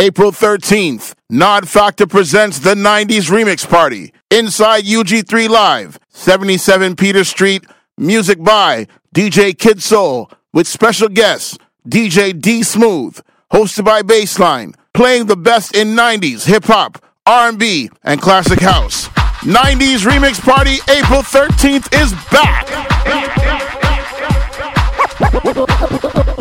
April 13th, Nod Factor presents the 90s Remix Party inside UG3 Live, 77 Peter Street. Music by DJ Kid Soul with special guests DJ D Smooth, hosted by Bassline, playing the best in 90s hip hop, R&B, and classic house. 90s Remix Party April 13th is back.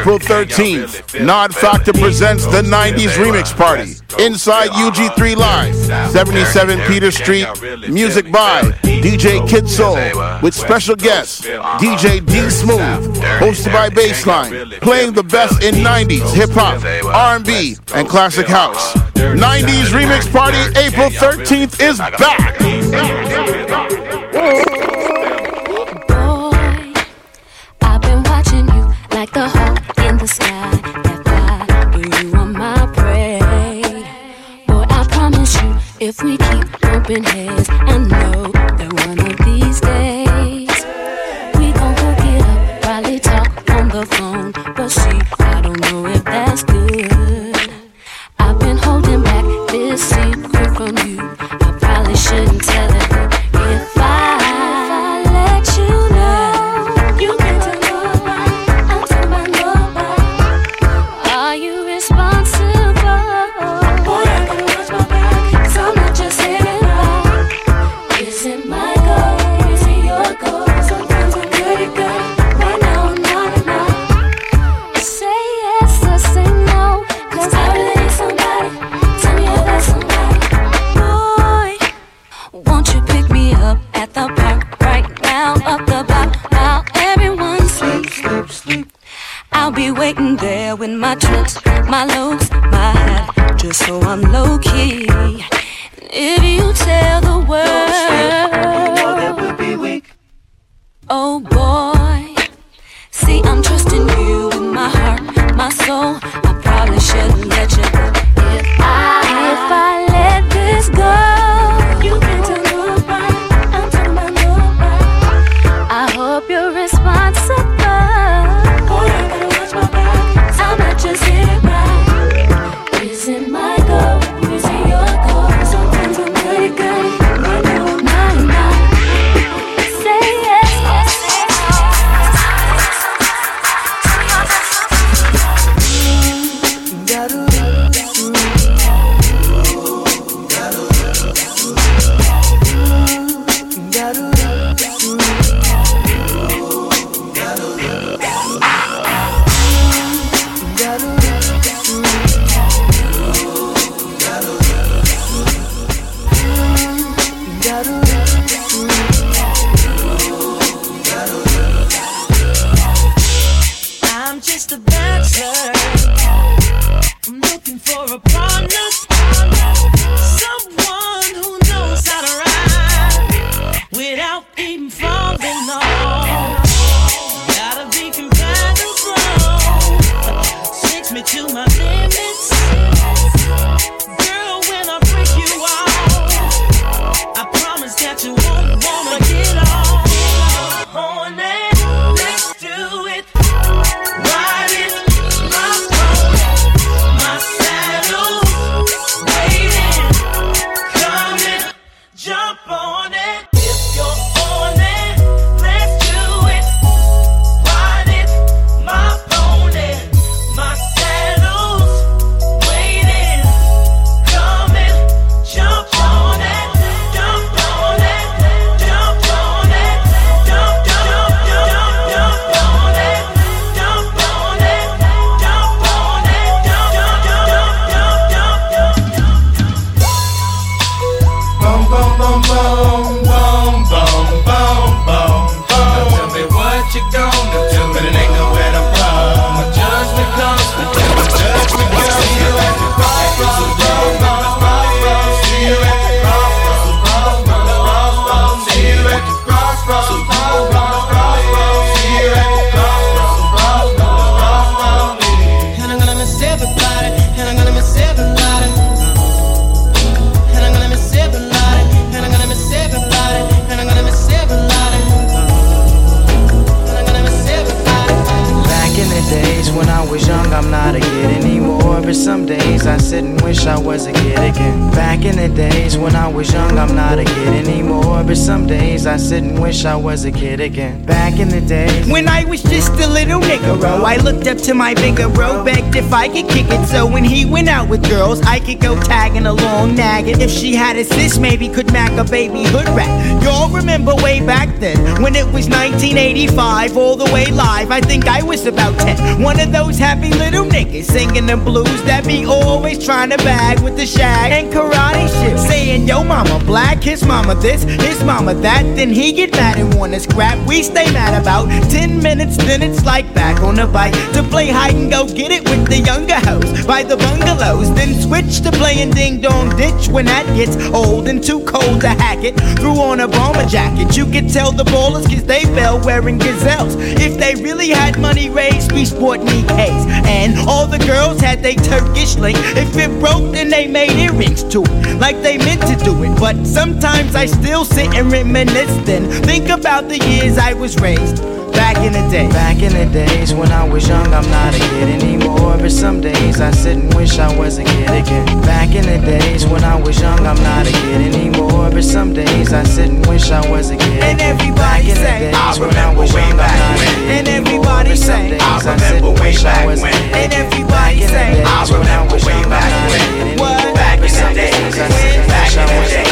April 13th, Nod Factor presents the 90s Remix Party inside UG3 Live, 77 Peter Street. Music by DJ Kid Soul with special guest DJ D Smooth, hosted by Bassline, playing the best in 90s hip hop, R&B, and classic house. 90s Remix Party April 13th is back. open hands and showing my tricks, my looks, my hat, just so I'm low key. If you tell the world, oh boy, see I'm trusting you with my heart, my soul. I probably shouldn't let you. If I if I let this go. Wish I was a kid again. Back in the days. When I was just a little nigga, I looked up to my bigger bro, begged if I could kick it. So when he went out with girls, I could go tagging along, nagging. If she had a sis, maybe could mac a baby hood rat. Y'all remember way back then when it was 1985, all the way live. I think I was about 10. One of those happy little niggas singing the blues that be always trying to bag with the shag and karate shit. Saying, yo, mama black, his mama this, his mama that. Then he get mad and wanna scrap. We stay mad about 10 minutes, then it's like back on the bike to play hide and go get it with the younger hoes by the bungalows. Then switch to playing ding dong ditch when that gets old and too cold to hack it. Threw on a bomber jacket. You could tell the ballers cause they fell wearing gazelles. If they really had money raised, we sport K's. And all the girls had they Turkish link. If it broke, then they made earrings to it. Like they meant to do it. But sometimes I still sit and reminisce then. Think about the years I was raised. Back in the day. Back in the days when I was young, I'm not a kid anymore. But some days I sit and wish I was a kid again. Back in the days when I was young, I'm not a kid anymore. But some days I sit and wish I was a kid And everybody Back say, days I when remember way back when. And everybody say, I I remember way back when. And everybody Back in the say, I remember way back when. What? Back in the days, days I when. sit and back wish in I the was a kid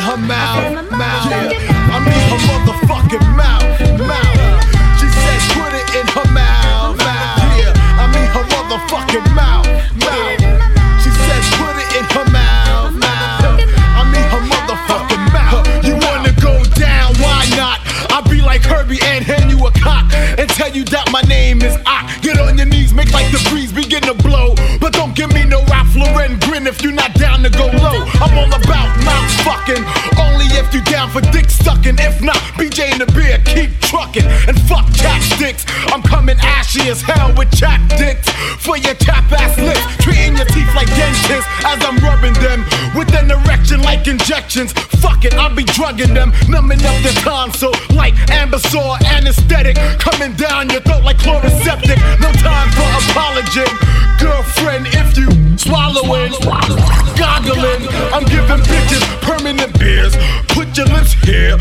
her mouth, mouth. Yeah, I mean her motherfucking mouth, mouth. She said, put it in her mouth, mouth. Yeah, I mean her motherfucking mouth, mouth. She said, put it in her mouth, mouth. I mean her motherfucking mouth. You wanna go down? Why not? I'll be like Herbie and hand you a cock and tell you that my name is I. Get on your knees, make like the breeze begin to blow. But don't give me no Ralph Lauren grin if you're not as hell with chap dicks for your chap ass lips, treating your teeth like dentists as I'm rubbing them with an erection like injections. Fuck it, I'll be drugging them, numbing up the tonsil like Anbesol anesthetic, coming down your throat like Chloraseptic. No time for apology, girlfriend. If you swallowing, goggling, I'm giving bitches permanent beers. Put your lips here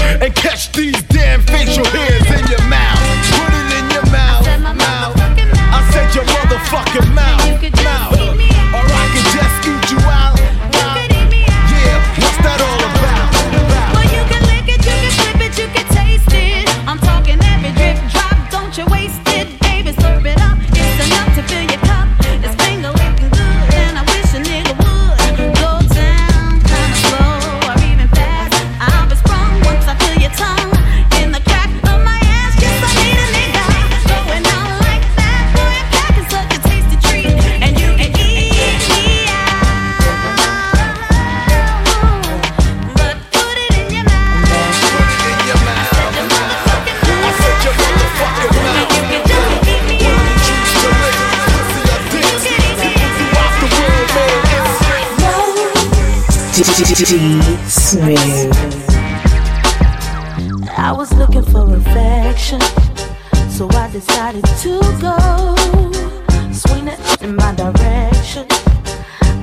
direction.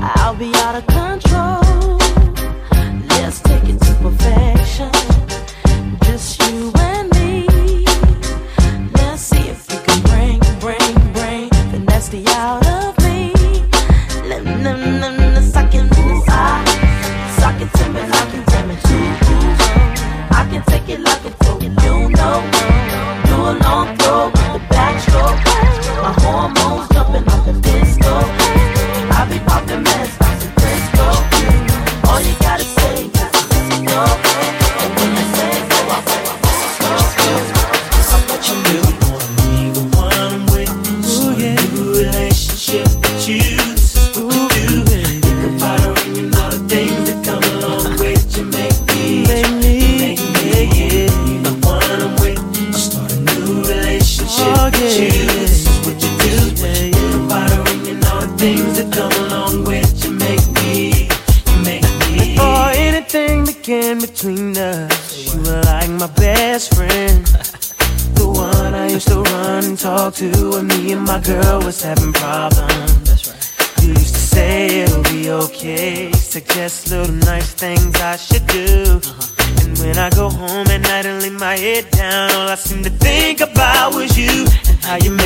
I'll be out of country. was having problems. That's right. You used to say it'll be okay. Suggest little nice things I should do. Uh-huh. And when I go home at night and lay my head down, all I seem to think about was you and how you made